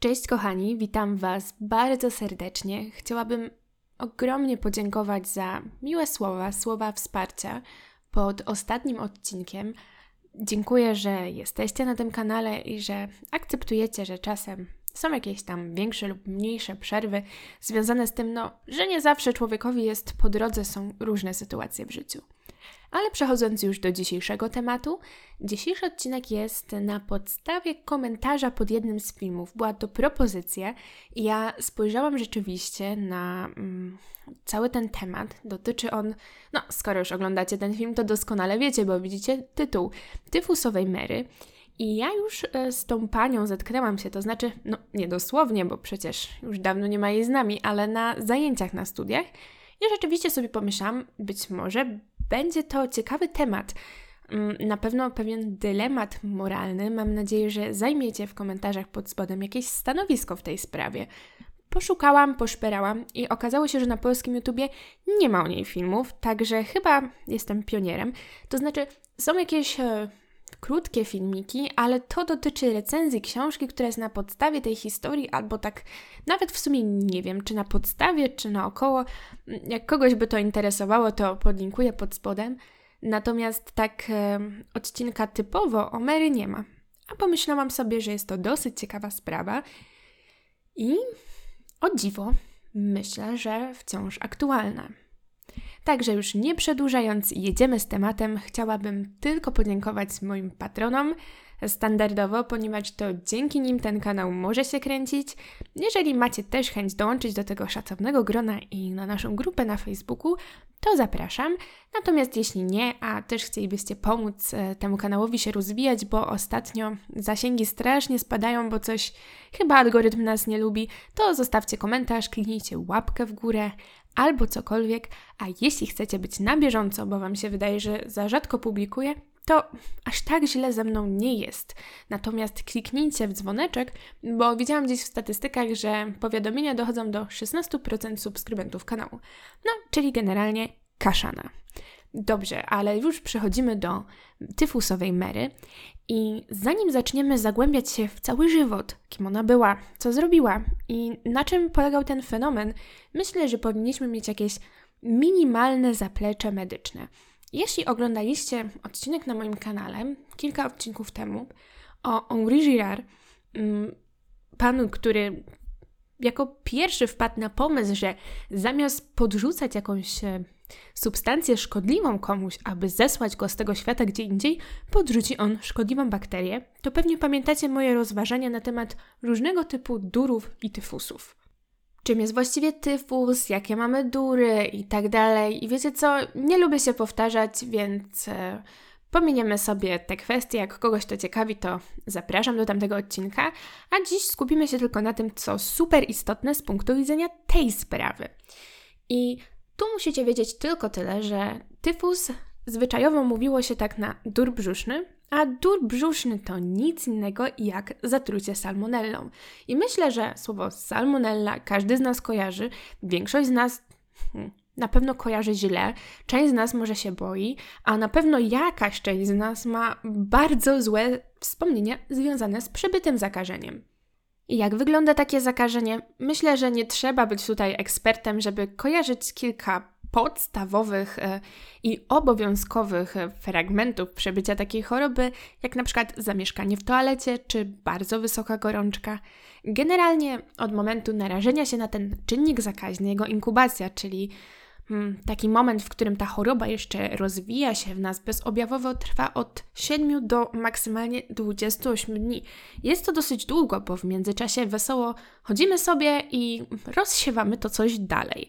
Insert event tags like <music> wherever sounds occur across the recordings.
Cześć kochani, witam Was bardzo serdecznie. Chciałabym ogromnie podziękować za miłe słowa, słowa wsparcia pod ostatnim odcinkiem. Dziękuję, że jesteście na tym kanale i że akceptujecie, że czasem są jakieś tam większe lub mniejsze przerwy związane z tym, no, że nie zawsze człowiekowi jest po drodze, są różne sytuacje w życiu. Ale przechodząc już do dzisiejszego tematu, dzisiejszy odcinek jest na podstawie komentarza pod jednym z filmów. Była to propozycja i ja spojrzałam rzeczywiście na mm, cały ten temat. Dotyczy on, no skoro już oglądacie ten film, to doskonale wiecie, bo widzicie tytuł Tyfusowej Mary. I ja już e, z tą panią zetknęłam się, to znaczy, no nie dosłownie, bo przecież już dawno nie ma jej z nami, ale na zajęciach na studiach. I rzeczywiście sobie pomyślałam, być może będzie to ciekawy temat. Mm, na pewno pewien dylemat moralny. Mam nadzieję, że zajmiecie w komentarzach pod spodem jakieś stanowisko w tej sprawie. Poszukałam, poszperałam i okazało się, że na polskim YouTubie nie ma o niej filmów, także chyba jestem pionierem. To znaczy, są jakieś e, krótkie filmiki, ale to dotyczy recenzji książki, która jest na podstawie tej historii, albo tak nawet w sumie nie wiem, czy na podstawie, czy naokoło. Jak kogoś by to interesowało, to podlinkuję pod spodem. Natomiast tak e, odcinka typowo o Mary nie ma. A pomyślałam sobie, że jest to dosyć ciekawa sprawa i o dziwo myślę, że wciąż aktualna. Także już nie przedłużając, jedziemy z tematem. Chciałabym tylko podziękować moim patronom standardowo, ponieważ to dzięki nim ten kanał może się kręcić. Jeżeli macie też chęć dołączyć do tego szacownego grona i na naszą grupę na Facebooku, to zapraszam. Natomiast jeśli nie, a też chcielibyście pomóc e, temu kanałowi się rozwijać, bo ostatnio zasięgi strasznie spadają, bo coś chyba algorytm nas nie lubi, to zostawcie komentarz, kliknijcie łapkę w górę albo cokolwiek. A jeśli chcecie być na bieżąco, bo Wam się wydaje, że za rzadko publikuję, to aż tak źle ze mną nie jest. Natomiast kliknijcie w dzwoneczek, bo widziałam gdzieś w statystykach, że powiadomienia dochodzą do 16% subskrybentów kanału. No, czyli generalnie kaszana. Dobrze, ale już przechodzimy do tyfusowej Mary i zanim zaczniemy zagłębiać się w cały żywot, kim ona była, co zrobiła i na czym polegał ten fenomen, myślę, że powinniśmy mieć jakieś minimalne zaplecze medyczne. Jeśli oglądaliście odcinek na moim kanale kilka odcinków temu o Henri Girard, mm, panu, który jako pierwszy wpadł na pomysł, że zamiast podrzucać jakąś e, substancję szkodliwą komuś, aby zesłać go z tego świata gdzie indziej, podrzuci on szkodliwą bakterię, to pewnie pamiętacie moje rozważania na temat różnego typu durów i tyfusów czym jest właściwie tyfus, jakie mamy dury i tak dalej. I wiecie co, nie lubię się powtarzać, więc e, pominiemy sobie te kwestie. Jak kogoś to ciekawi, to zapraszam do tamtego odcinka. A dziś skupimy się tylko na tym, co super istotne z punktu widzenia tej sprawy. I tu musicie wiedzieć tylko tyle, że tyfus zwyczajowo mówiło się tak na dur brzuszny, a dur brzuszny to nic innego jak zatrucie salmonellą. I myślę, że słowo salmonella każdy z nas kojarzy, większość z nas hmm, na pewno kojarzy źle, część z nas może się boi, a na pewno jakaś część z nas ma bardzo złe wspomnienia związane z przebytym zakażeniem. Jak wygląda takie zakażenie? Myślę, że nie trzeba być tutaj ekspertem, żeby kojarzyć kilka podstawowych e, i obowiązkowych e, fragmentów przebycia takiej choroby, jak na przykład zamieszkanie w toalecie czy bardzo wysoka gorączka. Generalnie od momentu narażenia się na ten czynnik zakaźny, jego inkubacja, czyli taki moment, w którym ta choroba jeszcze rozwija się w nas bezobjawowo, trwa od 7 do maksymalnie 28 dni. Jest to dosyć długo, bo w międzyczasie wesoło chodzimy sobie i rozsiewamy to coś dalej.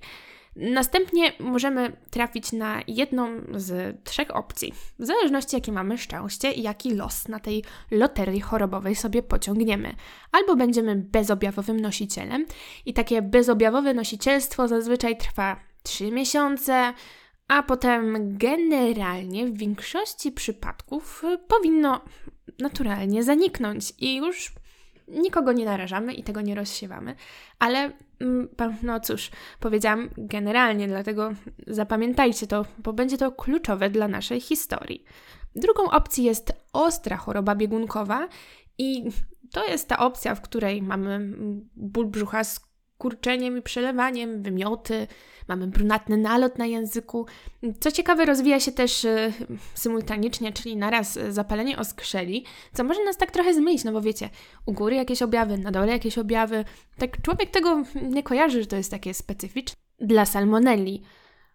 Następnie możemy trafić na jedną z trzech opcji, w zależności jakie mamy szczęście i jaki los na tej loterii chorobowej sobie pociągniemy. Albo będziemy bezobjawowym nosicielem i takie bezobjawowe nosicielstwo zazwyczaj trwa 3 miesiące, a potem generalnie w większości przypadków powinno naturalnie zaniknąć i już nikogo nie narażamy i tego nie rozsiewamy, ale mm, no cóż, powiedziałam generalnie, dlatego zapamiętajcie to, bo będzie to kluczowe dla naszej historii. Drugą opcją jest ostra choroba biegunkowa i to jest ta opcja, w której mamy ból brzucha z kurczeniem i przelewaniem, wymioty, mamy brunatny nalot na języku. Co ciekawe, rozwija się też y, symultanicznie, czyli naraz zapalenie oskrzeli, co może nas tak trochę zmylić, no bo wiecie, u góry jakieś objawy, na dole jakieś objawy. Tak człowiek tego nie kojarzy, że to jest takie specyficzne. Dla salmonelli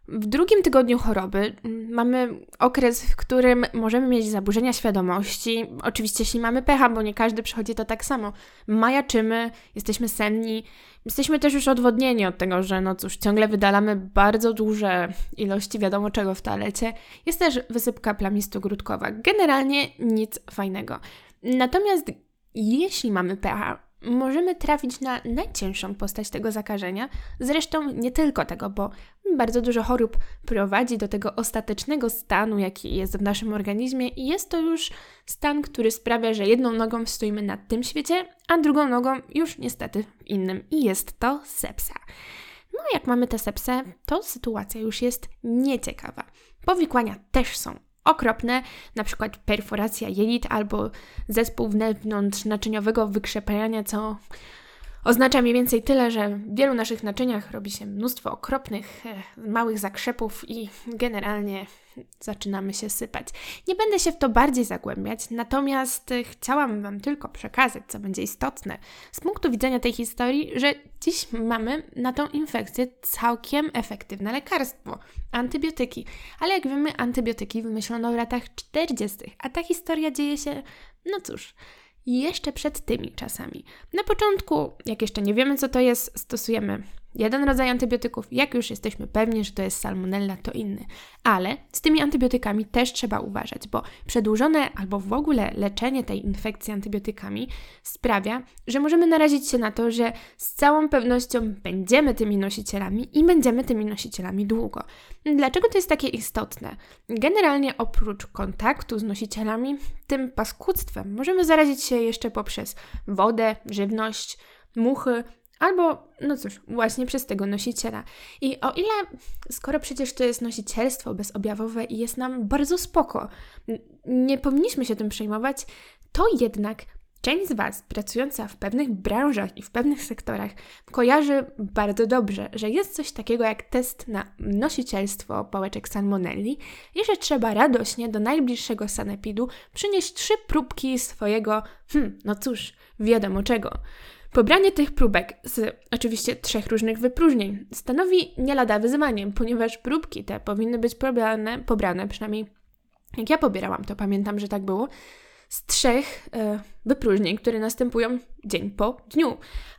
w drugim tygodniu choroby mm, mamy okres, w którym możemy mieć zaburzenia świadomości. Oczywiście, jeśli mamy pecha, bo nie każdy przychodzi to tak samo. Majaczymy, jesteśmy senni, jesteśmy też już odwodnieni od tego, że no cóż, ciągle wydalamy bardzo duże ilości wiadomo czego w toalecie. Jest też wysypka plamisto-grudkowa. Generalnie nic fajnego. Natomiast jeśli mamy pecha, możemy trafić na najcięższą postać tego zakażenia. Zresztą nie tylko tego, bo bardzo dużo chorób prowadzi do tego ostatecznego stanu, jaki jest w naszym organizmie, i jest to już stan, który sprawia, że jedną nogą stoimy na tym świecie, a drugą nogą już niestety w innym, i jest to sepsa. No, jak mamy tę sepsę, to sytuacja już jest nieciekawa. Powikłania też są okropne, na przykład perforacja jelit albo zespół wewnątrz naczyniowego wykrzepania, co Oznacza mniej więcej tyle, że w wielu naszych naczyniach robi się mnóstwo okropnych, e, małych zakrzepów i generalnie zaczynamy się sypać. Nie będę się w to bardziej zagłębiać, natomiast e, chciałam Wam tylko przekazać, co będzie istotne z punktu widzenia tej historii, że dziś mamy na tą infekcję całkiem efektywne lekarstwo antybiotyki. Ale jak wiemy, antybiotyki wymyślono w latach 40., a ta historia dzieje się, no cóż, jeszcze przed tymi czasami. Na początku, jak jeszcze nie wiemy, co to jest, stosujemy jeden rodzaj antybiotyków. Jak już jesteśmy pewni, że to jest salmonella, to inny. Ale z tymi antybiotykami też trzeba uważać, bo przedłużone albo w ogóle leczenie tej infekcji antybiotykami sprawia, że możemy narazić się na to, że z całą pewnością będziemy tymi nosicielami i będziemy tymi nosicielami długo. Dlaczego to jest takie istotne? Generalnie oprócz kontaktu z nosicielami, tym paskudztwem możemy zarazić się jeszcze poprzez wodę, żywność, muchy, Albo, no cóż, właśnie przez tego nosiciela. I o ile, skoro przecież to jest nosicielstwo bezobjawowe i jest nam bardzo spoko, nie powinniśmy się tym przejmować, to jednak część z Was, pracująca w pewnych branżach i w pewnych sektorach, kojarzy bardzo dobrze, że jest coś takiego jak test na nosicielstwo pałeczek salmonelli i że trzeba radośnie do najbliższego sanepidu przynieść trzy próbki swojego, hmm, no cóż, wiadomo czego. Pobranie tych próbek z oczywiście trzech różnych wypróżnień stanowi nie lada wyzwanie, ponieważ próbki te powinny być pobrane, pobrane przynajmniej jak ja pobierałam, to pamiętam, że tak było, z trzech e, wypróżnień, które następują dzień po dniu.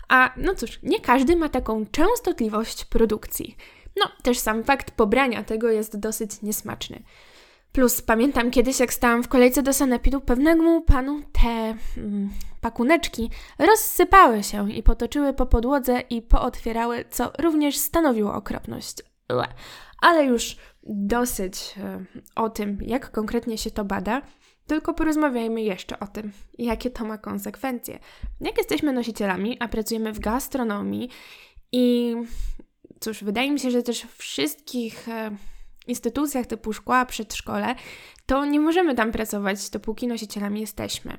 A no cóż, nie każdy ma taką częstotliwość produkcji. No, też sam fakt pobrania tego jest dosyć niesmaczny. Plus pamiętam kiedyś, jak stałam w kolejce do sanepidu, pewnemu panu te mm, pakuneczki rozsypały się i potoczyły po podłodze i pootwierały, co również stanowiło okropność. Ale już dosyć e, o tym, jak konkretnie się to bada, tylko porozmawiajmy jeszcze o tym, jakie to ma konsekwencje. Jak jesteśmy nosicielami, a pracujemy w gastronomii i cóż, wydaje mi się, że też wszystkich e, instytucjach typu szkoła, przedszkole, to nie możemy tam pracować, dopóki nosicielami jesteśmy.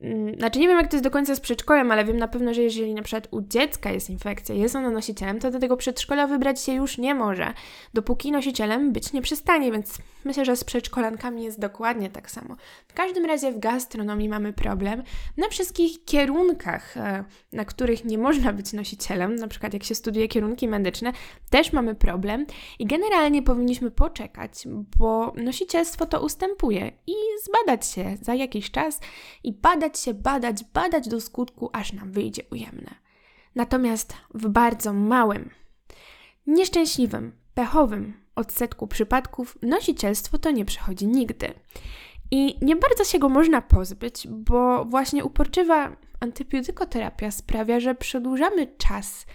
Mm, znaczy, nie wiem, jak to jest do końca z przedszkolem, ale wiem na pewno, że jeżeli na przykład u dziecka jest infekcja, jest ono nosicielem, to do tego przedszkola wybrać się już nie może, dopóki nosicielem być nie przestanie, więc myślę, że z przedszkolankami jest dokładnie tak samo. W każdym razie w gastronomii mamy problem na wszystkich kierunkach, e, na których nie można być nosicielem, na przykład jak się studiuje kierunki medyczne, też mamy problem i generalnie powinniśmy poczekać, bo nosicielstwo to ustępuje i zbadać się za jakiś czas i badać badać się, badać, badać do skutku, aż nam wyjdzie ujemne. Natomiast w bardzo małym, nieszczęśliwym, pechowym odsetku przypadków nosicielstwo to nie przechodzi nigdy. I nie bardzo się go można pozbyć, bo właśnie uporczywa antybiotykoterapia sprawia, że przedłużamy czas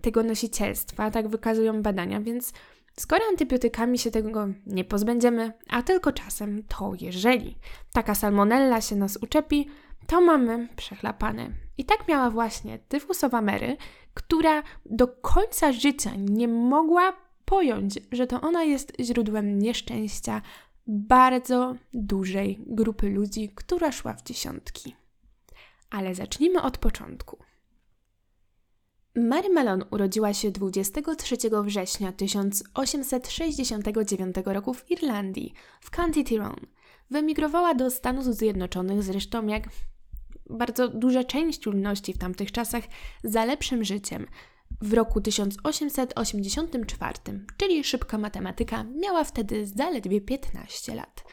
tego nosicielstwa, tak wykazują badania, więc skoro antybiotykami się tego nie pozbędziemy, a tylko czasem, to jeżeli taka salmonella się nas uczepi, to mamy przechlapane. I tak miała właśnie tyfusowa Mary, która do końca życia nie mogła pojąć, że to ona jest źródłem nieszczęścia bardzo dużej grupy ludzi, która szła w dziesiątki. Ale zacznijmy od początku. Mary Malone urodziła się 23 września 1869 roku w Irlandii, w County Tyrone. Wyemigrowała do Stanów Zjednoczonych zresztą jak bardzo duża część ludności w tamtych czasach za lepszym życiem. W roku 1884, czyli szybka matematyka, miała wtedy zaledwie 15 lat.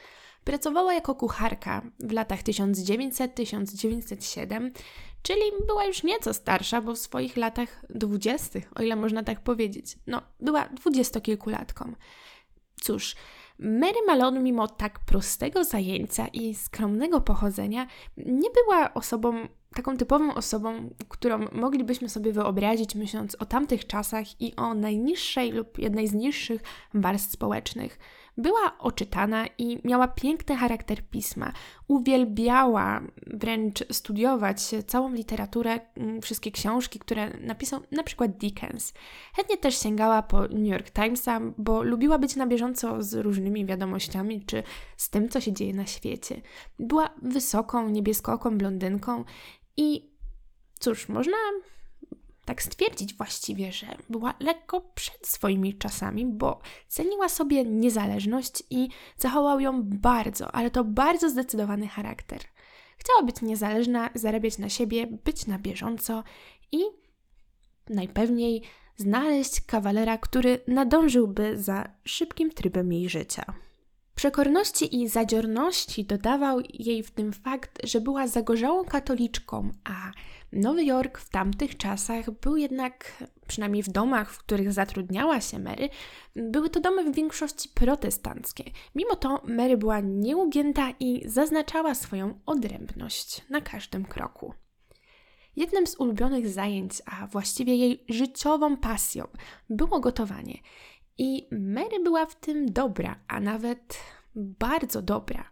Pracowała jako kucharka w latach 1900-1907, czyli była już nieco starsza, bo w swoich latach dwudziestych, o ile można tak powiedzieć. No, była dwudziestokilkulatką. Cóż, Mary Malone, mimo tak prostego zajęcia i skromnego pochodzenia, nie była osobą, taką typową osobą, którą moglibyśmy sobie wyobrazić, myśląc o tamtych czasach i o najniższej lub jednej z niższych warstw społecznych. Była oczytana i miała piękny charakter pisma. Uwielbiała wręcz studiować całą literaturę, mm, wszystkie książki, które napisał na przykład Dickens. Chętnie też sięgała po New York Timesa, bo lubiła być na bieżąco z różnymi wiadomościami czy z tym, co się dzieje na świecie. Była wysoką, niebieskooką blondynką i cóż, można tak stwierdzić właściwie, że była lekko przed swoimi czasami, bo ceniła sobie niezależność i zachował ją bardzo, ale to bardzo zdecydowany charakter. Chciała być niezależna, zarabiać na siebie, być na bieżąco i najpewniej znaleźć kawalera, który nadążyłby za szybkim trybem jej życia. Przekorności i zadziorności dodawał jej w tym fakt, że była zagorzałą katoliczką, a Nowy Jork w tamtych czasach był jednak, przynajmniej w domach, w których zatrudniała się Mary, były to domy w większości protestanckie. Mimo to Mary była nieugięta i zaznaczała swoją odrębność na każdym kroku. Jednym z ulubionych zajęć, a właściwie jej życiową pasją, było gotowanie. I Mary była w tym dobra, a nawet bardzo dobra.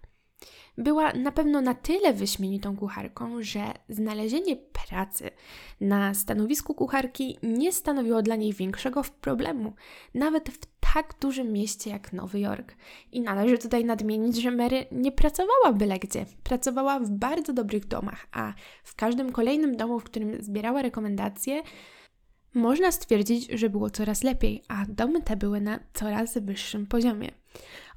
Była na pewno na tyle wyśmienitą kucharką, że znalezienie pracy na stanowisku kucharki nie stanowiło dla niej większego problemu, nawet w tak dużym mieście jak Nowy Jork. I należy tutaj nadmienić, że Mary nie pracowała byle gdzie. Pracowała w bardzo dobrych domach, a w każdym kolejnym domu, w którym zbierała rekomendacje, można stwierdzić, że było coraz lepiej, a domy te były na coraz wyższym poziomie.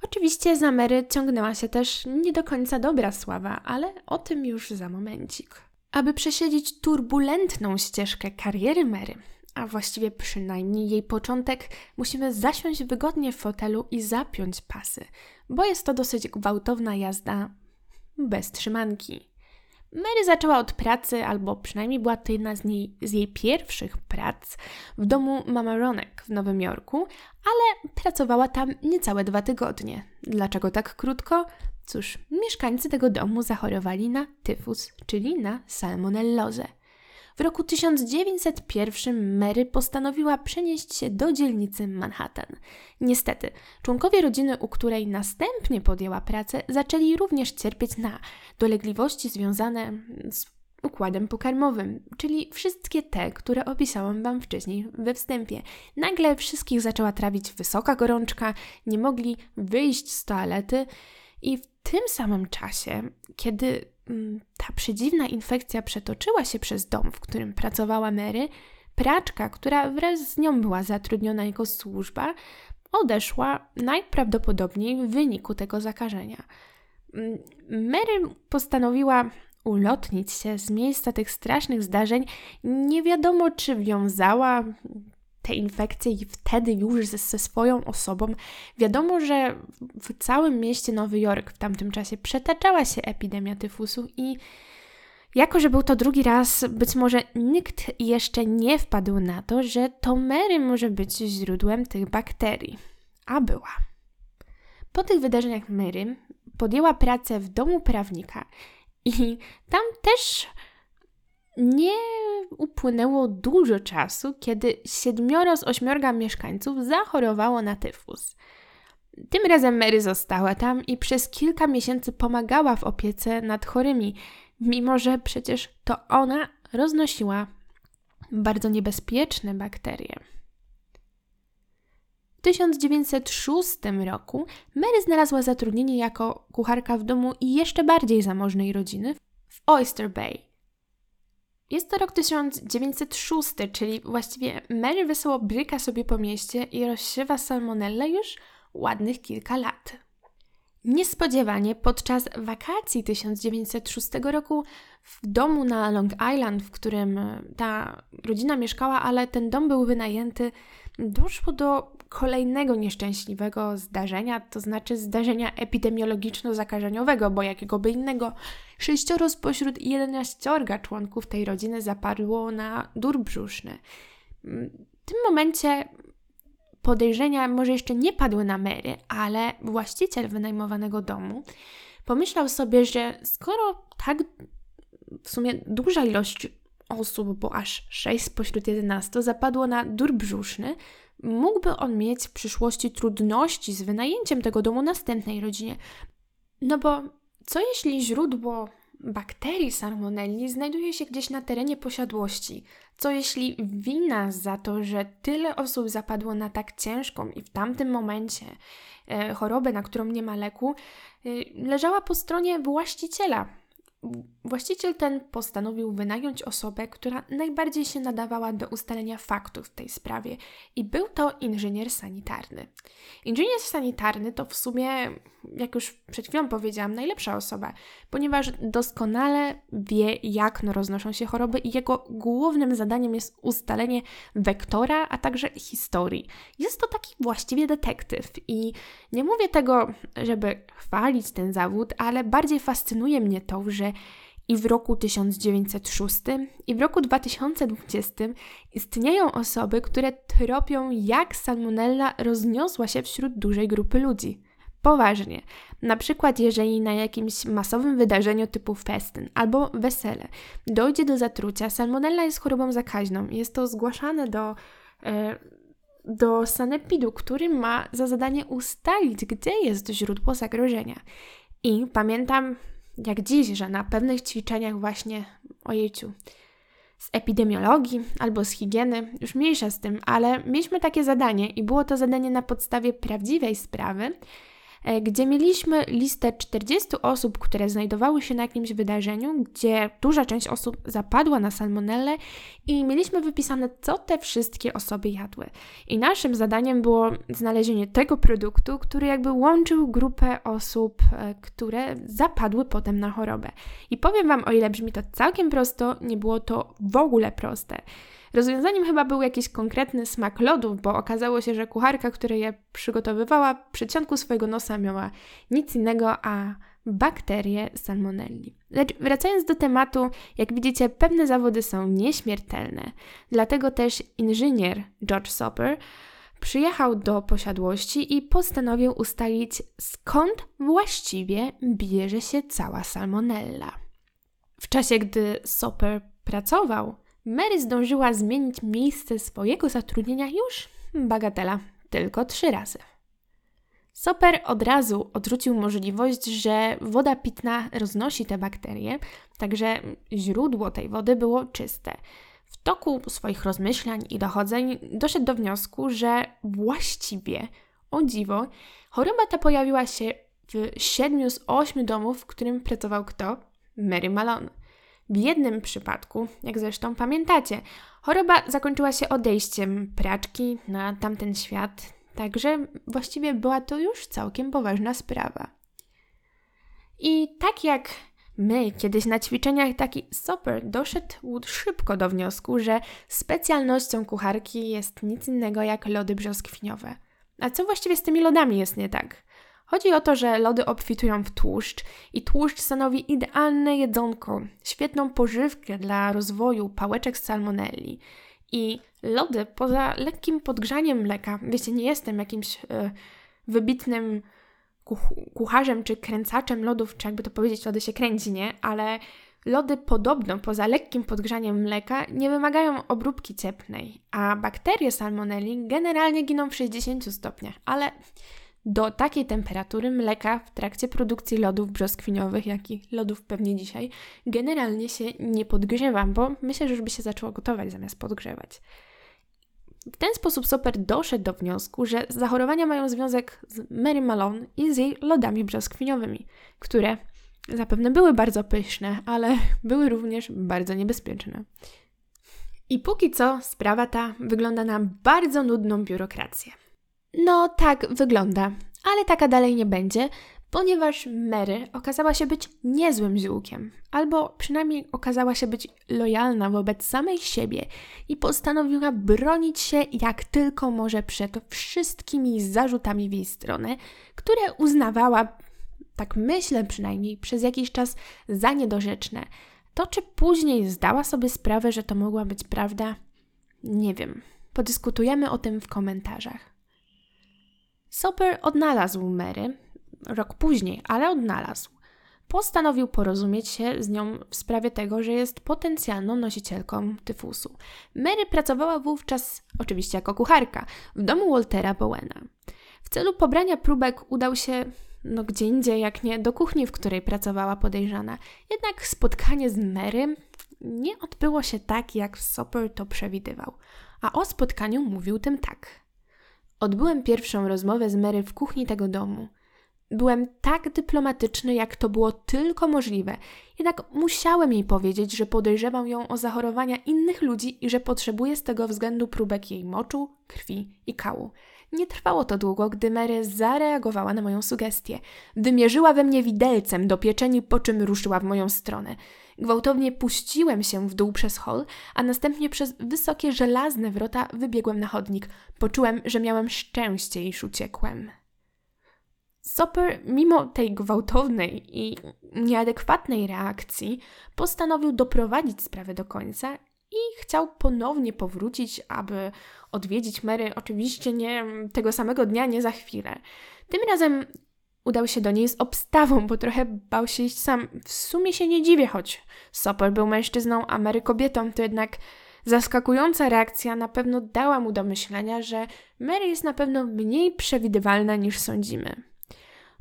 Oczywiście za Mary ciągnęła się też nie do końca dobra sława, ale o tym już za momencik. Aby przesiedzieć turbulentną ścieżkę kariery Mary, a właściwie przynajmniej jej początek, musimy zasiąść wygodnie w fotelu i zapiąć pasy, bo jest to dosyć gwałtowna jazda bez trzymanki. Mary zaczęła od pracy, albo przynajmniej była to jedna z, niej, z jej pierwszych prac w domu Mama Ronek w Nowym Jorku, ale pracowała tam niecałe dwa tygodnie. Dlaczego tak krótko? Cóż, mieszkańcy tego domu zachorowali na tyfus, czyli na salmonellozę. W roku 1901 Mary postanowiła przenieść się do dzielnicy Manhattan. Niestety, członkowie rodziny, u której następnie podjęła pracę, zaczęli również cierpieć na dolegliwości związane z układem pokarmowym, czyli wszystkie te, które opisałam Wam wcześniej we wstępie. Nagle wszystkich zaczęła trawić wysoka gorączka, nie mogli wyjść z toalety i w tym samym czasie, kiedy ta przedziwna infekcja przetoczyła się przez dom, w którym pracowała Mary, praczka, która wraz z nią była zatrudniona jako służba, odeszła najprawdopodobniej w wyniku tego zakażenia. Mm, Mary postanowiła ulotnić się z miejsca tych strasznych zdarzeń. Nie wiadomo, czy wiązała te infekcje i wtedy już ze, ze swoją osobą. Wiadomo, że w całym mieście Nowy Jork w tamtym czasie przetaczała się epidemia tyfusu i jako, że był to drugi raz, być może nikt jeszcze nie wpadł na to, że to Mary może być źródłem tych bakterii. A była. Po tych wydarzeniach Mary podjęła pracę w domu prawnika i tam też nie upłynęło dużo czasu, kiedy siedmioro z ośmiorga mieszkańców zachorowało na tyfus. Tym razem Mary została tam i przez kilka miesięcy pomagała w opiece nad chorymi, mimo że przecież to ona roznosiła bardzo niebezpieczne bakterie. W 1906 roku Mary znalazła zatrudnienie jako kucharka w domu jeszcze bardziej zamożnej rodziny w Oyster Bay, Jest to rok 1906, czyli właściwie Mary wesoło bryka sobie po mieście i rozsiewa salmonellę już ładnych kilka lat. Niespodziewanie podczas wakacji 1906 roku w domu na Long Island, w którym ta rodzina mieszkała, ale ten dom był wynajęty, doszło do kolejnego nieszczęśliwego zdarzenia, to znaczy zdarzenia epidemiologiczno-zakażeniowego, bo jakiego by innego. Sześcioro spośród jedenaściorga członków tej rodziny zapadło na dur brzuszny. W tym momencie podejrzenia może jeszcze nie padły na Mary, ale właściciel wynajmowanego domu pomyślał sobie, że skoro tak w sumie duża ilość osób, bo aż 6 spośród 11 zapadło na dur brzuszny, mógłby on mieć w przyszłości trudności z wynajęciem tego domu następnej rodzinie. No bo co jeśli źródło bakterii salmonelli znajduje się gdzieś na terenie posiadłości? Co jeśli wina za to, że tyle osób zapadło na tak ciężką i w tamtym momencie e, chorobę, na którą nie ma leku, e, leżała po stronie właściciela Właściciel ten postanowił wynająć osobę, która najbardziej się nadawała do ustalenia faktów w tej sprawie, i był to inżynier sanitarny. Inżynier sanitarny to w sumie, jak już przed chwilą powiedziałam, najlepsza osoba, ponieważ doskonale wie, jak roznoszą się choroby, i jego głównym zadaniem jest ustalenie wektora, a także historii. Jest to taki właściwie detektyw, i nie mówię tego, żeby chwalić ten zawód, ale bardziej fascynuje mnie to, że i w roku 1906 i w roku 2020 istnieją osoby, które tropią, jak salmonella rozniosła się wśród dużej grupy ludzi. Poważnie. Na przykład, jeżeli na jakimś masowym wydarzeniu typu festyn albo wesele dojdzie do zatrucia, salmonella jest chorobą zakaźną. Jest to zgłaszane do, e, do sanepidu, który ma za zadanie ustalić, gdzie jest źródło zagrożenia. I pamiętam jak dziś, że na pewnych ćwiczeniach właśnie, ojejciu, z epidemiologii albo z higieny, już mniejsza z tym, ale mieliśmy takie zadanie i było to zadanie na podstawie prawdziwej sprawy, gdzie mieliśmy listę 40 osób, które znajdowały się na jakimś wydarzeniu, gdzie duża część osób zapadła na salmonellę i mieliśmy wypisane, co te wszystkie osoby jadły. I naszym zadaniem było znalezienie tego produktu, który jakby łączył grupę osób, e, które zapadły potem na chorobę. I powiem Wam, o ile brzmi to całkiem prosto, nie było to w ogóle proste. Rozwiązaniem chyba był jakiś konkretny smak lodów, bo okazało się, że kucharka, która je przygotowywała, przy ciągu swojego nosa miała nic innego, a bakterie salmonelli. Lecz wracając do tematu, jak widzicie, pewne zawody są nieśmiertelne. Dlatego też inżynier George Soper przyjechał do posiadłości i postanowił ustalić, skąd właściwie bierze się cała salmonella. W czasie, gdy Soper pracował, Mary zdążyła zmienić miejsce swojego zatrudnienia już bagatela, tylko trzy razy. Soper od razu odrzucił możliwość, że woda pitna roznosi te bakterie, także źródło tej wody było czyste. W toku swoich rozmyślań i dochodzeń doszedł do wniosku, że właściwie, o dziwo, choroba ta pojawiła się w siedmiu z ośmiu domów, w którym pracował kto? Mary Malone. W jednym przypadku, jak zresztą pamiętacie, choroba zakończyła się odejściem praczki na tamten świat, także właściwie była to już całkiem poważna sprawa. I tak jak my kiedyś na ćwiczeniach taki Soper doszedł szybko do wniosku, że specjalnością kucharki jest nic innego jak lody brzoskwiniowe. A co właściwie z tymi lodami jest nie tak? Chodzi o to, że lody obfitują w tłuszcz i tłuszcz stanowi idealne jedzonko, świetną pożywkę dla rozwoju pałeczek z salmonelli. I lody, poza lekkim podgrzaniem mleka, wiecie, nie jestem jakimś e, wybitnym kuch- kucharzem czy kręcaczem lodów, czy jakby to powiedzieć, lody się kręci, nie? Ale lody podobno, poza lekkim podgrzaniem mleka, nie wymagają obróbki cieplnej, a bakterie salmonelli generalnie giną w 60 stopniach, ale do takiej temperatury mleka w trakcie produkcji lodów brzoskwiniowych, jak i lodów pewnie dzisiaj, generalnie się nie podgrzewa, bo myślę, że już by się zaczęło gotować zamiast podgrzewać. W ten sposób Soper doszedł do wniosku, że zachorowania mają związek z Mary Malone i z jej lodami brzoskwiniowymi, które Zapewne były bardzo pyszne, ale <laughs> były również bardzo niebezpieczne. I póki co sprawa ta wygląda na bardzo nudną biurokrację. No tak wygląda, ale taka dalej nie będzie, ponieważ Mary okazała się być niezłym ziółkiem, albo przynajmniej okazała się być lojalna wobec samej siebie i postanowiła bronić się jak tylko może przed wszystkimi zarzutami w jej stronę, które uznawała, tak myślę przynajmniej, przez jakiś czas za niedorzeczne. To, czy później zdała sobie sprawę, że to mogła być prawda, nie wiem. Podyskutujemy o tym w komentarzach. Soper odnalazł Mary, rok później, ale odnalazł. Postanowił porozumieć się z nią w sprawie tego, że jest potencjalną nosicielką tyfusu. Mary pracowała wówczas, oczywiście jako kucharka, w domu Waltera Bowena. W celu pobrania próbek udał się no gdzie indziej, jak nie do kuchni, w której pracowała podejrzana. Jednak spotkanie z Mary nie odbyło się tak, jak Soper to przewidywał. A o spotkaniu mówił tym tak. Odbyłem pierwszą rozmowę z Mary w kuchni tego domu. Byłem tak dyplomatyczny, jak to było tylko możliwe, jednak musiałem jej powiedzieć, że podejrzewam ją o zachorowania innych ludzi i że potrzebuję z tego względu próbek jej moczu, krwi i kału. Nie trwało to długo, gdy Mary zareagowała na moją sugestię. Wymierzyła we mnie widelcem do pieczeni, po czym ruszyła w moją stronę. Gwałtownie puściłem się w dół przez hol, a następnie przez wysokie żelazne wrota wybiegłem na chodnik. Poczułem, że miałem szczęście i uciekłem. Soper, mimo tej gwałtownej i nieadekwatnej reakcji, postanowił doprowadzić sprawę do końca i chciał ponownie powrócić, aby odwiedzić Mary, oczywiście nie tego samego dnia, nie za chwilę. Tym razem udał się do niej z obstawą, bo trochę bał się iść sam. W sumie się nie dziwię, choć Soper był mężczyzną, a Mary kobietą, to jednak zaskakująca reakcja na pewno dała mu do myślenia, że Mary jest na pewno mniej przewidywalna niż sądzimy.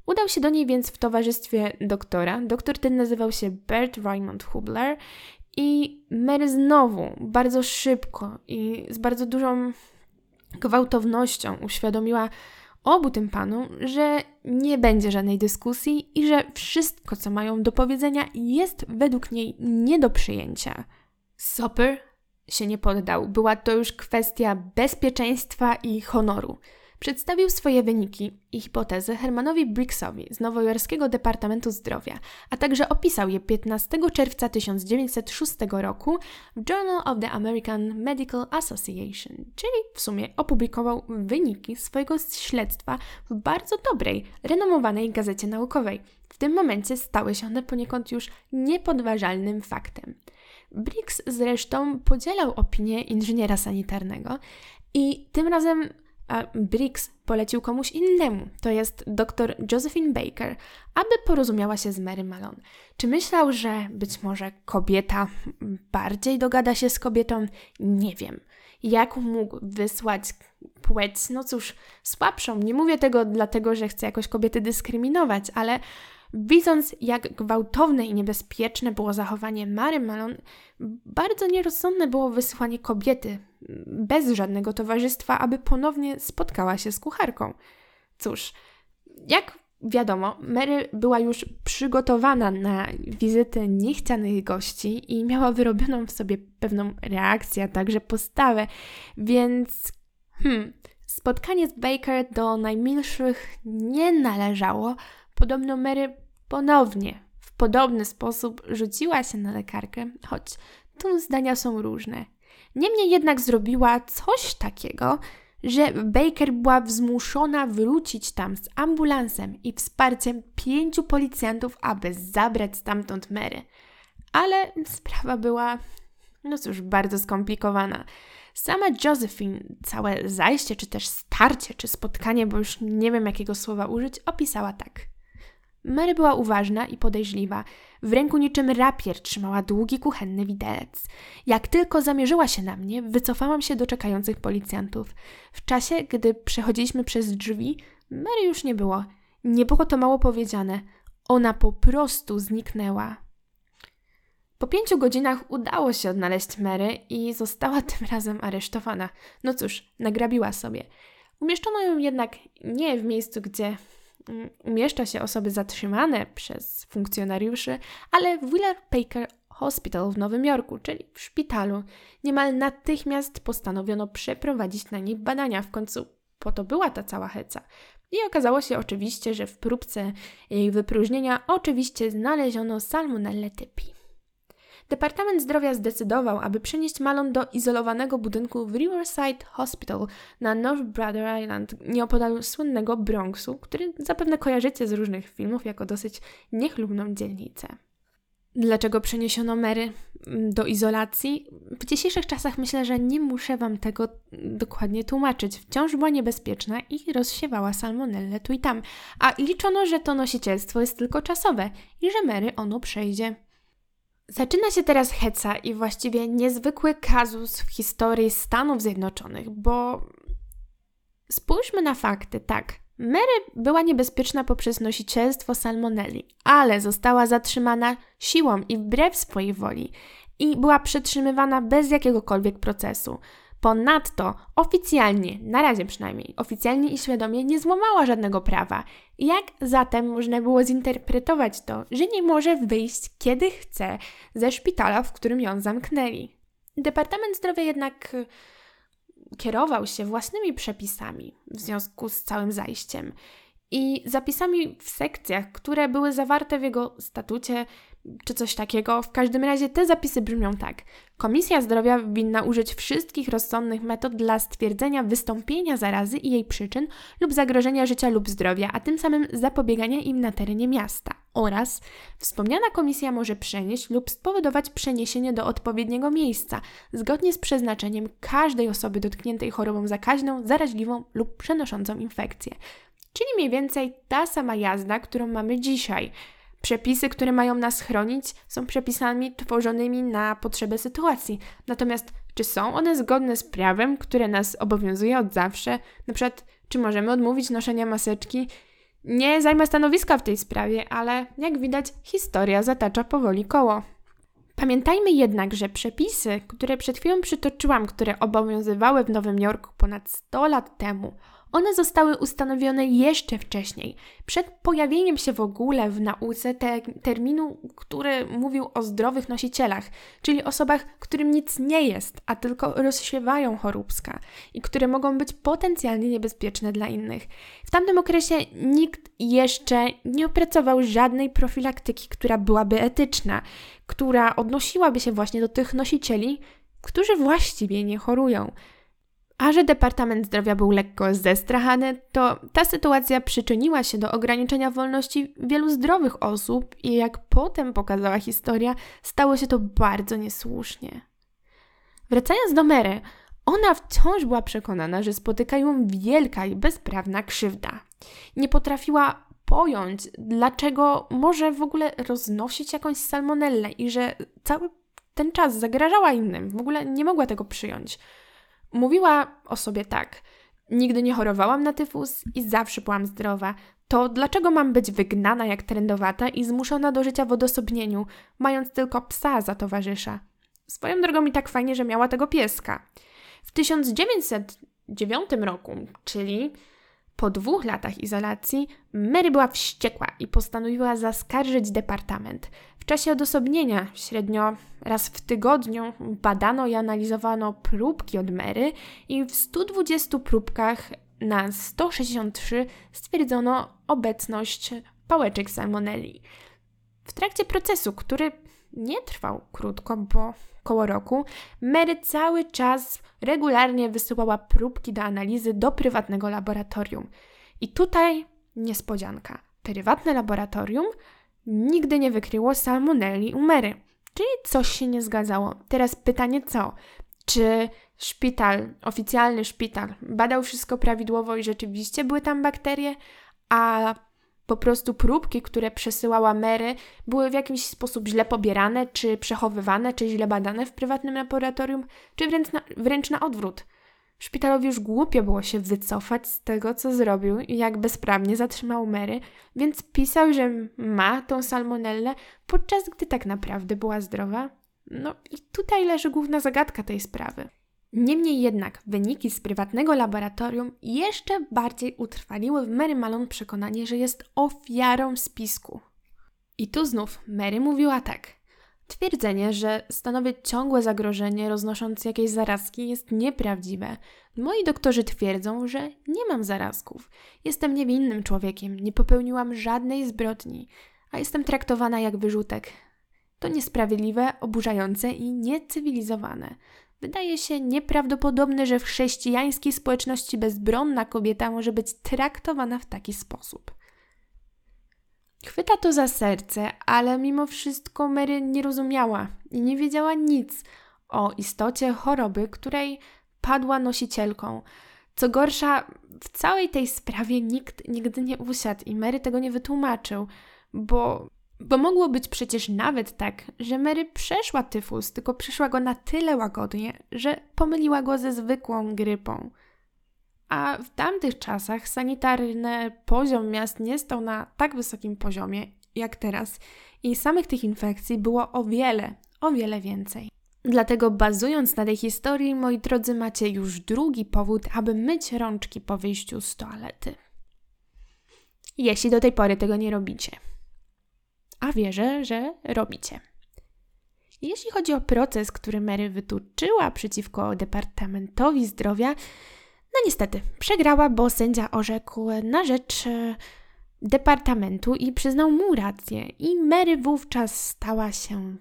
Udał się do niej więc w towarzystwie doktora. Doktor ten nazywał się Bert Raymond Hubler i Mary znowu bardzo szybko i z bardzo dużą gwałtownością uświadomiła obu tym panom, że nie będzie żadnej dyskusji i że wszystko, co mają do powiedzenia, jest według niej nie do przyjęcia. Soper się nie poddał. Była to już kwestia bezpieczeństwa i honoru. Przedstawił swoje wyniki i hipotezy Hermanowi Briggsowi z nowojorskiego Departamentu Zdrowia, a także opisał je 15 czerwca 1906 roku w Journal of the American Medical Association, czyli w sumie opublikował wyniki swojego śledztwa w bardzo dobrej, renomowanej gazecie naukowej. W tym momencie stały się one poniekąd już niepodważalnym faktem. Briggs zresztą podzielał opinię inżyniera sanitarnego i tym razem Briggs polecił komuś innemu, to jest dr Josephine Baker, aby porozumiała się z Mary Malone. Czy myślał, że być może kobieta bardziej dogada się z kobietą? Nie wiem. Jak mógł wysłać płeć, no cóż, słabszą? Nie mówię tego dlatego, że chcę jakoś kobiety dyskryminować, ale Widząc, jak gwałtowne i niebezpieczne było zachowanie Mary Malone, bardzo nierozsądne było wysłanie kobiety bez żadnego towarzystwa, aby ponownie spotkała się z kucharką. Cóż, jak wiadomo, Mary była już przygotowana na wizytę niechcianych gości i miała wyrobioną w sobie pewną reakcję, a także postawę, więc hmm, spotkanie z Baker do najmilszych nie należało. Podobno Mary ponownie w podobny sposób rzuciła się na lekarkę, choć tu zdania są różne. Niemniej jednak zrobiła coś takiego, że Baker była zmuszona wrócić tam z ambulansem i wsparciem pięciu policjantów, aby zabrać stamtąd Mary. Ale sprawa była, no cóż, bardzo skomplikowana. Sama Josephine całe zajście, czy też starcie, czy spotkanie, bo już nie wiem jakiego słowa użyć, opisała tak – Mary była uważna i podejrzliwa. W ręku niczym rapier trzymała długi kuchenny widelec. Jak tylko zamierzyła się na mnie, wycofałam się do czekających policjantów. W czasie, gdy przechodziliśmy przez drzwi, Mary już nie było. Nie było to mało powiedziane. Ona po prostu zniknęła. Po pięciu godzinach udało się odnaleźć Mary i została tym <laughs> razem aresztowana. No cóż, nagrabiła sobie. Umieszczono ją jednak nie w miejscu, gdzie umieszcza się osoby zatrzymane przez funkcjonariuszy, ale w Wheeler Baker Hospital w Nowym Jorku, czyli w szpitalu. Niemal natychmiast postanowiono przeprowadzić na niej badania. W końcu po to była ta cała heca. I okazało się oczywiście, że w próbce jej wypróżnienia oczywiście znaleziono salmonellę typi. Departament Zdrowia zdecydował, aby przenieść Malon do izolowanego budynku w Riverside Hospital na North Brother Island, nieopodal słynnego Bronxu, który zapewne kojarzycie z różnych filmów jako dosyć niechlubną dzielnicę. Dlaczego przeniesiono Mary mm, do izolacji? W dzisiejszych czasach myślę, że nie muszę Wam tego dokładnie tłumaczyć. Wciąż była niebezpieczna i rozsiewała salmonellę tu i tam, a liczono, że to nosicielstwo jest tylko czasowe i że Mary ono przejdzie. Zaczyna się teraz heca i właściwie niezwykły kazus w historii Stanów Zjednoczonych, bo spójrzmy na fakty, tak. Mary była niebezpieczna poprzez nosicielstwo salmonelli, ale została zatrzymana siłą i wbrew swojej woli i była przetrzymywana bez jakiegokolwiek procesu. Ponadto oficjalnie, na razie przynajmniej, oficjalnie i świadomie nie złamała żadnego prawa. Jak zatem można było zinterpretować to, że nie może wyjść kiedy chce ze szpitala, w którym ją zamknęli? Departament Zdrowia jednak y, kierował się własnymi przepisami w związku z całym zajściem i zapisami w sekcjach, które były zawarte w jego statucie czy coś takiego. W każdym razie te zapisy brzmią tak. Komisja Zdrowia winna użyć wszystkich rozsądnych metod dla stwierdzenia wystąpienia zarazy i jej przyczyn lub zagrożenia życia lub zdrowia, a tym samym zapobiegania im na terenie miasta. Oraz wspomniana komisja może przenieść lub spowodować przeniesienie do odpowiedniego miejsca, zgodnie z przeznaczeniem każdej osoby dotkniętej chorobą zakaźną, zaraźliwą lub przenoszącą infekcję. Czyli mniej więcej ta sama jazda, którą mamy dzisiaj. Przepisy, które mają nas chronić, są przepisami tworzonymi na potrzeby sytuacji. Natomiast czy są one zgodne z prawem, które nas obowiązuje od zawsze? Na przykład, czy możemy odmówić noszenia maseczki? Nie zajmę stanowiska w tej sprawie, ale jak widać, historia zatacza powoli koło. Pamiętajmy jednak, że przepisy, które przed chwilą przytoczyłam, które obowiązywały w Nowym Jorku ponad 100 lat temu, one zostały ustanowione jeszcze wcześniej, przed pojawieniem się w ogóle w nauce te, terminu, który mówił o zdrowych nosicielach, czyli osobach, którym nic nie jest, a tylko rozsiewają choróbska i które mogą być potencjalnie niebezpieczne dla innych. W tamtym okresie nikt jeszcze nie opracował żadnej profilaktyki, która byłaby etyczna, która odnosiłaby się właśnie do tych nosicieli, którzy właściwie nie chorują. A że Departament Zdrowia był lekko zestrachany, to ta sytuacja przyczyniła się do ograniczenia wolności wielu zdrowych osób i jak potem pokazała historia, stało się to bardzo niesłusznie. Wracając do Mary, ona wciąż była przekonana, że spotyka ją wielka i bezprawna krzywda. Nie potrafiła pojąć, dlaczego może w ogóle roznosić jakąś salmonellę i że cały ten czas zagrażała innym. W ogóle nie mogła tego przyjąć. Mówiła o sobie tak: Nigdy nie chorowałam na tyfus i zawsze byłam zdrowa. To dlaczego mam być wygnana jak trendowata i zmuszona do życia w odosobnieniu, mając tylko psa za towarzysza? Swoją drogą mi tak fajnie, że miała tego pieska. W 1909 roku, czyli po dwóch latach izolacji, Mary była wściekła i postanowiła zaskarżyć departament. W czasie odosobnienia, średnio raz w tygodniu, badano i analizowano próbki od Mary i w 120 próbkach na 163 stwierdzono obecność pałeczek salmonelli. W trakcie procesu, który nie trwał krótko, bo koło roku, Mary cały czas regularnie wysyłała próbki do analizy do prywatnego laboratorium. I tutaj niespodzianka. Prywatne laboratorium nigdy nie wykryło salmonelli u Mary. Czyli coś się nie zgadzało. Teraz pytanie co? Czy szpital, oficjalny szpital, badał wszystko prawidłowo i rzeczywiście były tam bakterie, a po prostu próbki, które przesyłała Mary, były w jakiś sposób źle pobierane, czy przechowywane, czy źle badane w prywatnym laboratorium, czy wręcz na, wręcz na odwrót. Szpitalowi już głupio było się wycofać z tego, co zrobił i jak bezprawnie zatrzymał Mary, więc pisał, że ma tą salmonellę, podczas gdy tak naprawdę była zdrowa. No i tutaj leży główna zagadka tej sprawy. Niemniej jednak wyniki z prywatnego laboratorium jeszcze bardziej utrwaliły w Mary Malone przekonanie, że jest ofiarą spisku. I tu znów Mary mówiła tak. Twierdzenie, że stanowię ciągłe zagrożenie roznosząc jakieś zarazki jest nieprawdziwe. Moi doktorzy twierdzą, że nie mam zarazków. Jestem niewinnym człowiekiem, nie popełniłam żadnej zbrodni, a jestem traktowana jak wyrzutek. To niesprawiedliwe, oburzające i niecywilizowane. Wydaje się nieprawdopodobne, że w chrześcijańskiej społeczności bezbronna kobieta może być traktowana w taki sposób. Chwyta to za serce, ale mimo wszystko Mary nie rozumiała i nie wiedziała nic o istocie choroby, której padła nosicielką. Co gorsza, w całej tej sprawie nikt nigdy nie usiadł i Mary tego nie wytłumaczył, bo, bo mogło być przecież nawet tak, że Mary przeszła tyfus, tylko przeszła go na tyle łagodnie, że pomyliła go ze zwykłą grypą. A w tamtych czasach sanitarny poziom miast nie stał na tak wysokim poziomie jak teraz i samych tych infekcji było o wiele, o wiele więcej. Dlatego bazując na tej historii, moi drodzy, macie już drugi powód, aby myć rączki po wyjściu z toalety. Jeśli do tej pory tego nie robicie. A wierzę, że robicie. Jeśli chodzi o proces, który Mary wytuczyła przeciwko Departamentowi Zdrowia, no niestety, przegrała, bo sędzia orzekł na rzecz e, departamentu i przyznał mu rację. I Mary wówczas stała się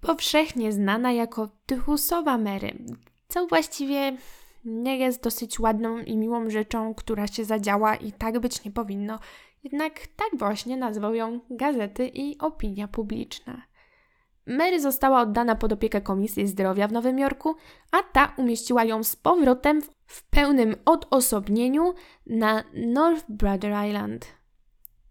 powszechnie znana jako tychusowa Mary, co właściwie nie jest dosyć ładną i miłą rzeczą, która się zadziała i tak być nie powinno. Jednak tak właśnie nazwał ją gazety i opinia publiczna. Mary została oddana pod opiekę Komisji Zdrowia w Nowym Jorku, a ta umieściła ją z powrotem w pełnym odosobnieniu na North Brother Island.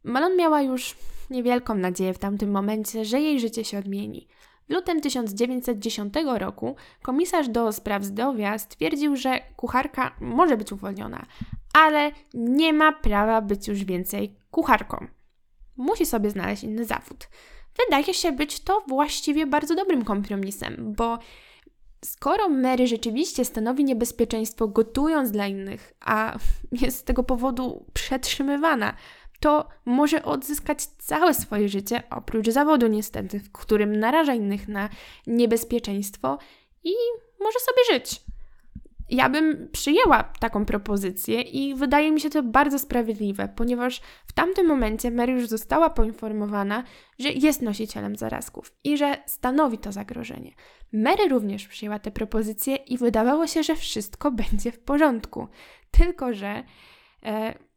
Malone miała już niewielką nadzieję w tamtym momencie, że jej życie się odmieni. W lutym 1910 roku komisarz do spraw zdrowia stwierdził, że kucharka może być uwolniona, ale nie ma prawa być już więcej kucharką. Musi sobie znaleźć inny zawód. Wydaje się być to właściwie bardzo dobrym kompromisem, bo skoro Mary rzeczywiście stanowi niebezpieczeństwo gotując dla innych, a <laughs> jest z tego powodu przetrzymywana, to może odzyskać całe swoje życie, oprócz zawodu niestety, w którym naraża innych na niebezpieczeństwo i może sobie żyć. Ja bym przyjęła taką propozycję i wydaje mi się to bardzo sprawiedliwe, ponieważ w tamtym momencie Mary już została poinformowana, że jest nosicielem zarazków i że stanowi to zagrożenie. Mary również przyjęła tę propozycję i wydawało się, że wszystko będzie w porządku. Tylko, że e,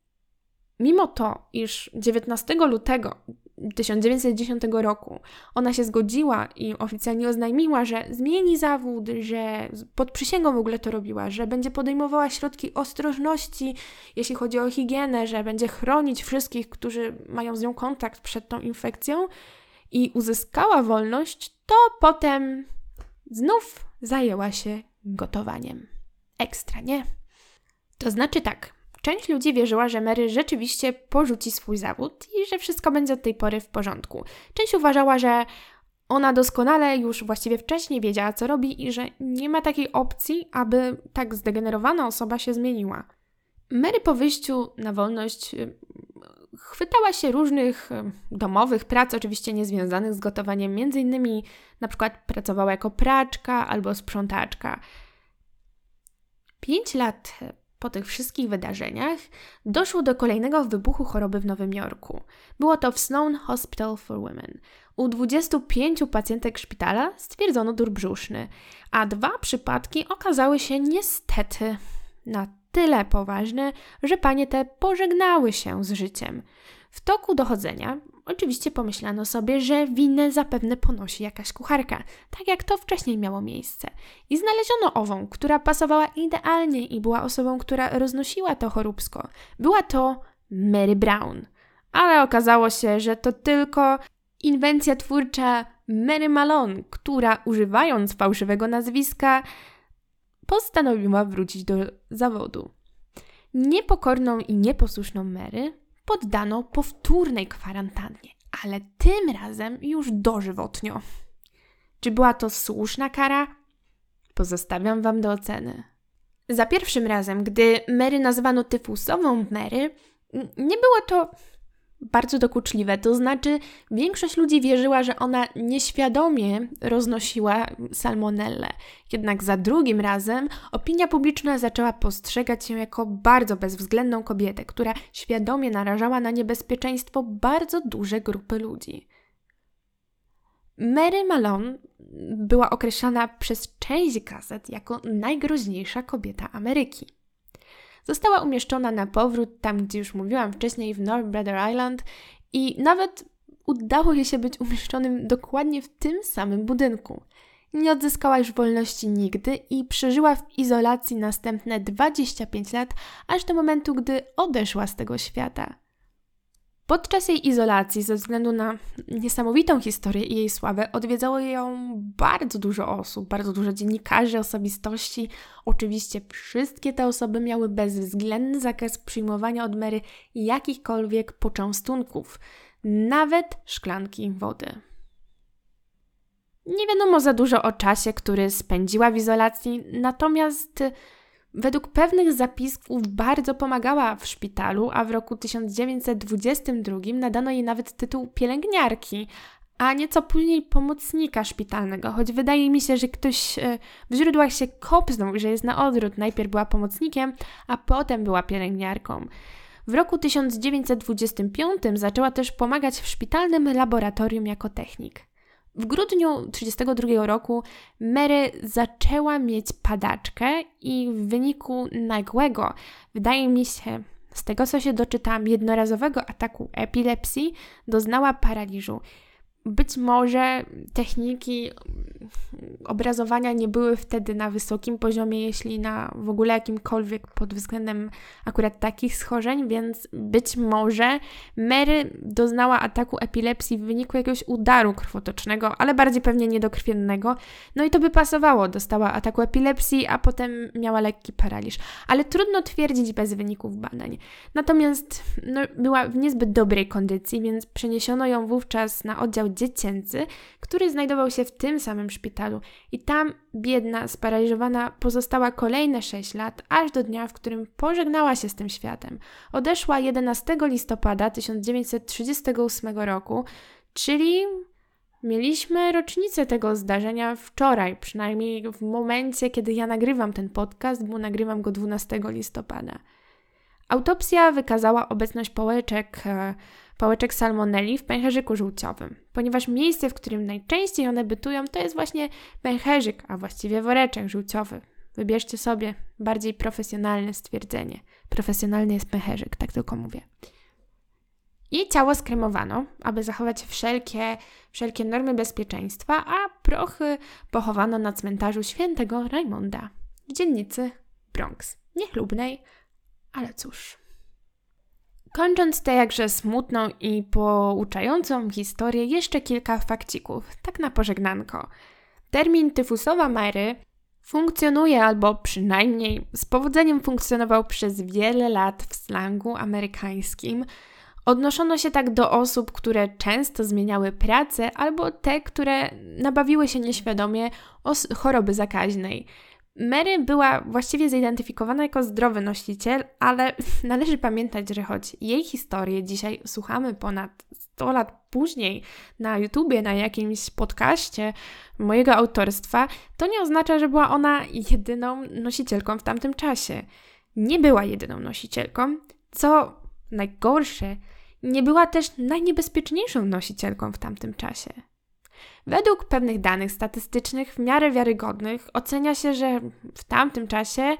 Mimo to, iż 19 lutego 1910 roku ona się zgodziła i oficjalnie oznajmiła, że zmieni zawód, że pod przysięgą w ogóle to robiła, że będzie podejmowała środki ostrożności, jeśli chodzi o higienę, że będzie chronić wszystkich, którzy mają z nią kontakt przed tą infekcją i uzyskała wolność, to potem znów zajęła się gotowaniem. Ekstra, nie? To znaczy tak, Część ludzi wierzyła, że Mary rzeczywiście porzuci swój zawód i że wszystko będzie od tej pory w porządku. Część uważała, że ona doskonale już właściwie wcześniej wiedziała, co robi i że nie ma takiej opcji, aby tak zdegenerowana osoba się zmieniła. Mary po wyjściu na wolność y, chwytała się różnych y, domowych prac, oczywiście niezwiązanych z gotowaniem. Między innymi na przykład pracowała jako praczka albo sprzątaczka. Pięć lat po tych wszystkich wydarzeniach doszło do kolejnego wybuchu choroby w Nowym Jorku. Było to w Sloan Hospital for Women. U 25 pacjentek szpitala stwierdzono dur brzuszny, a dwa przypadki okazały się niestety na tyle poważne, że panie te pożegnały się z życiem. W toku dochodzenia oczywiście pomyślano sobie, że winę zapewne ponosi jakaś kucharka, tak jak to wcześniej miało miejsce. I znaleziono ową, która pasowała idealnie i była osobą, która roznosiła to choróbsko. Była to Mary Brown. Ale okazało się, że to tylko inwencja twórcza Mary Malone, która używając fałszywego nazwiska postanowiła wrócić do zawodu. Niepokorną i nieposłuszną Mary poddano powtórnej kwarantannie, ale tym razem już dożywotnio. Czy była to słuszna kara? Pozostawiam Wam do oceny. Za pierwszym razem, gdy Mary nazwano tyfusową Mary, nie było to bardzo dokuczliwe. To znaczy, większość ludzi wierzyła, że ona nieświadomie roznosiła salmonellę. Jednak za drugim razem opinia publiczna zaczęła postrzegać ją jako bardzo bezwzględną kobietę, która świadomie narażała na niebezpieczeństwo bardzo duże grupy ludzi. Mary Malone była określana przez część gazet jako najgroźniejsza kobieta Ameryki. Została umieszczona na powrót tam, gdzie już mówiłam wcześniej, w North Brother Island i nawet udało jej się być umieszczonym dokładnie w tym samym budynku. Nie odzyskała już wolności nigdy i przeżyła w izolacji następne 25 lat, aż do momentu, gdy odeszła z tego świata. Podczas jej izolacji, ze względu na niesamowitą historię i jej sławę, odwiedzało ją bardzo dużo osób, bardzo dużo dziennikarzy, osobistości. Oczywiście wszystkie te osoby miały bezwzględny zakaz przyjmowania od Mary jakichkolwiek poczęstunków, nawet szklanki wody. Nie wiadomo za dużo o czasie, który spędziła w izolacji, natomiast Według pewnych zapisków bardzo pomagała w szpitalu, a w roku 1922 nadano jej nawet tytuł pielęgniarki, a nieco później pomocnika szpitalnego, choć wydaje mi się, że ktoś e, w źródłach się kopnął, że jest na odwrót. Najpierw była pomocnikiem, a potem była pielęgniarką. W roku 1925 zaczęła też pomagać w szpitalnym laboratorium jako technik. W grudniu 1932 roku Mary zaczęła mieć padaczkę i w wyniku nagłego, wydaje mi się, z tego co się doczytałam, jednorazowego ataku epilepsji doznała paraliżu. Być może techniki obrazowania nie były wtedy na wysokim poziomie, jeśli na w ogóle jakimkolwiek pod względem akurat takich schorzeń, więc być może Mary doznała ataku epilepsji w wyniku jakiegoś udaru krwotocznego, ale bardziej pewnie niedokrwiennego. No i to by pasowało. Dostała ataku epilepsji, a potem miała lekki paraliż. Ale trudno twierdzić bez wyników badań. Natomiast no, była w niezbyt dobrej kondycji, więc przeniesiono ją wówczas na oddział dziecięcy, który znajdował się w tym samym szpitalu. I tam biedna, sparaliżowana pozostała kolejne 6 lat, aż do dnia, w którym pożegnała się z tym światem. Odeszła 11 listopada 1938 roku, czyli Mieliśmy rocznicę tego zdarzenia wczoraj, przynajmniej w momencie, kiedy ja nagrywam ten podcast, bo nagrywam go 12 listopada. Autopsja wykazała obecność pałeczek e, pałeczek salmonelli w pęcherzyku żółciowym, ponieważ miejsce, w którym najczęściej one bytują, to jest właśnie pęcherzyk, a właściwie woreczek żółciowy. Wybierzcie sobie bardziej profesjonalne stwierdzenie. Profesjonalny jest pęcherzyk, tak tylko mówię. I ciało skremowano, aby zachować wszelkie, wszelkie normy bezpieczeństwa, a prochy pochowano na cmentarzu świętego Raimonda w dzielnicy Bronx. Niechlubnej, ale cóż. Kończąc tę jakże smutną i pouczającą historię, jeszcze kilka fakcików, tak na pożegnanko. Termin tyfusowa Mary funkcjonuje, albo przynajmniej z powodzeniem funkcjonował przez wiele lat w slangu amerykańskim. Odnoszono się tak do osób, które często zmieniały pracę, albo te, które nabawiły się nieświadomie choroby zakaźnej. Mary była właściwie zidentyfikowana jako zdrowy nosiciel, ale <laughs> należy pamiętać, że choć jej historię dzisiaj słuchamy ponad 100 lat później na YouTubie, na jakimś podcaście mojego autorstwa, to nie oznacza, że była ona jedyną nosicielką w tamtym czasie. Nie była jedyną nosicielką, co najgorsze, nie była też najniebezpieczniejszą nosicielką w tamtym czasie. Według pewnych danych statystycznych, w miarę wiarygodnych, ocenia się, że w tamtym czasie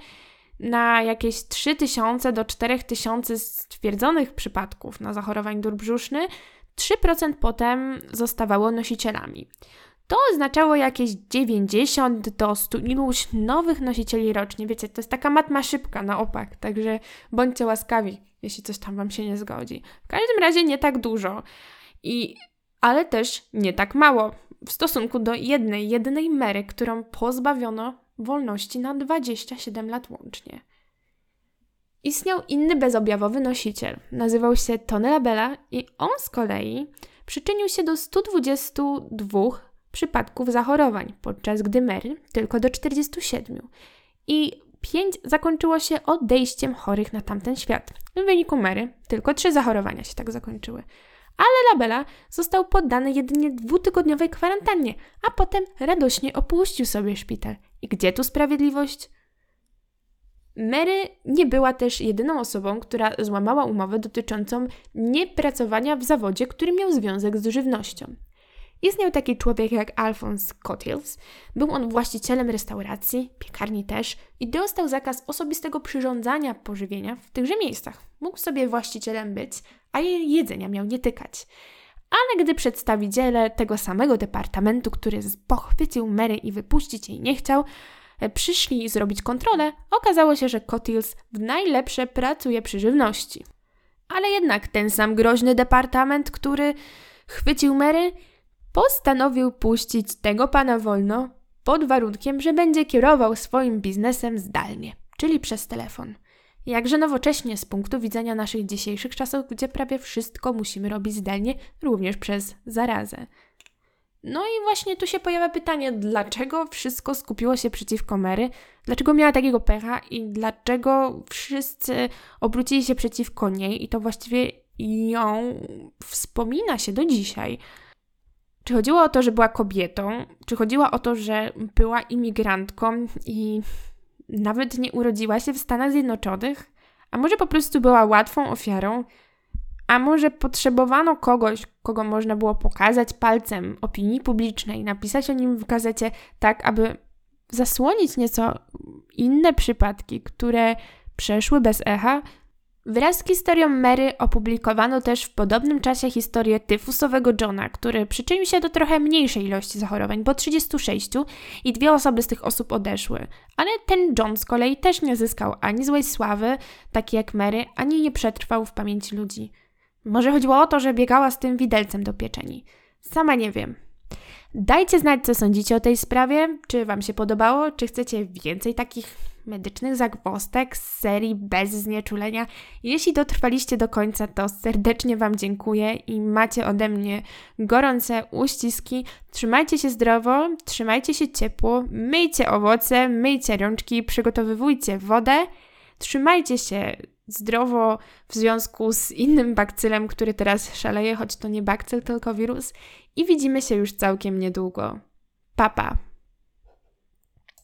na jakieś 3000 do 4000 stwierdzonych przypadków na zachorowań dór brzuszny, 3% potem zostawało nosicielami. To oznaczało jakieś 90 do 100 iluś nowych nosicieli rocznie. Wiecie, to jest taka matma szybka na opak, także bądźcie łaskawi, jeśli coś tam Wam się nie zgodzi. W każdym razie nie tak dużo. I ale też nie tak mało w stosunku do jednej, jedynej Mary, którą pozbawiono wolności na 27 lat łącznie. Istniał inny bezobjawowy nosiciel. Nazywał się Tony Labella i on z kolei przyczynił się do 122 przypadków zachorowań, podczas gdy Mary tylko do 47. I 5 zakończyło się odejściem chorych na tamten świat. W wyniku Mary tylko 3 zachorowania się tak zakończyły. Ale Labella został poddany jedynie dwutygodniowej kwarantannie, a potem radośnie opuścił sobie szpital. I gdzie tu sprawiedliwość? Mary nie była też jedyną osobą, która złamała umowę dotyczącą niepracowania w zawodzie, który miał związek z żywnością. Istniał taki człowiek jak Alphonse Cottils. Był on właścicielem restauracji, piekarni też i dostał zakaz osobistego przyrządzania pożywienia w tychże miejscach. Mógł sobie właścicielem być, a jej jedzenia miał nie tykać. Ale gdy przedstawiciele tego samego departamentu, który pochwycił Mary i wypuścić jej nie chciał, e, przyszli zrobić kontrolę, okazało się, że Cottils w najlepsze pracuje przy żywności. Ale jednak ten sam groźny departament, który chwycił Mary, postanowił puścić tego pana wolno pod warunkiem, że będzie kierował swoim biznesem zdalnie, czyli przez telefon. Jakże nowocześnie z punktu widzenia naszych dzisiejszych czasów, gdzie prawie wszystko musimy robić zdalnie, również przez zarazę. No i właśnie tu się pojawia pytanie, dlaczego wszystko skupiło się przeciwko Mary, dlaczego miała takiego pecha i dlaczego wszyscy obrócili się przeciwko niej i to właściwie ją wspomina się do dzisiaj. Czy chodziło o to, że była kobietą, czy chodziło o to, że była imigrantką i nawet nie urodziła się w Stanach Zjednoczonych? A może po prostu była łatwą ofiarą? A może potrzebowano kogoś, kogo można było pokazać palcem opinii publicznej, napisać o nim w gazecie, tak aby zasłonić nieco inne przypadki, które przeszły bez echa, Wraz z historią Mary opublikowano też w podobnym czasie historię tyfusowego Johna, który przyczynił się do trochę mniejszej ilości zachorowań, bo 36 i dwie osoby z tych osób odeszły. Ale ten John z kolei też nie zyskał ani złej sławy, takiej jak Mary, ani nie przetrwał w pamięci ludzi. Może chodziło o to, że biegała z tym widelcem do pieczeni. Sama nie wiem. Dajcie znać, co sądzicie o tej sprawie, czy Wam się podobało, czy chcecie więcej takich medycznych zagwostek z serii bez znieczulenia. Jeśli dotrwaliście do końca, to serdecznie Wam dziękuję i macie ode mnie gorące uściski. Trzymajcie się zdrowo, trzymajcie się ciepło, myjcie owoce, myjcie rączki, przygotowywujcie wodę, trzymajcie się zdrowo w związku z innym bakcylem, który teraz szaleje, choć to nie bakcyl, tylko wirus. I widzimy się już całkiem niedługo. Papa.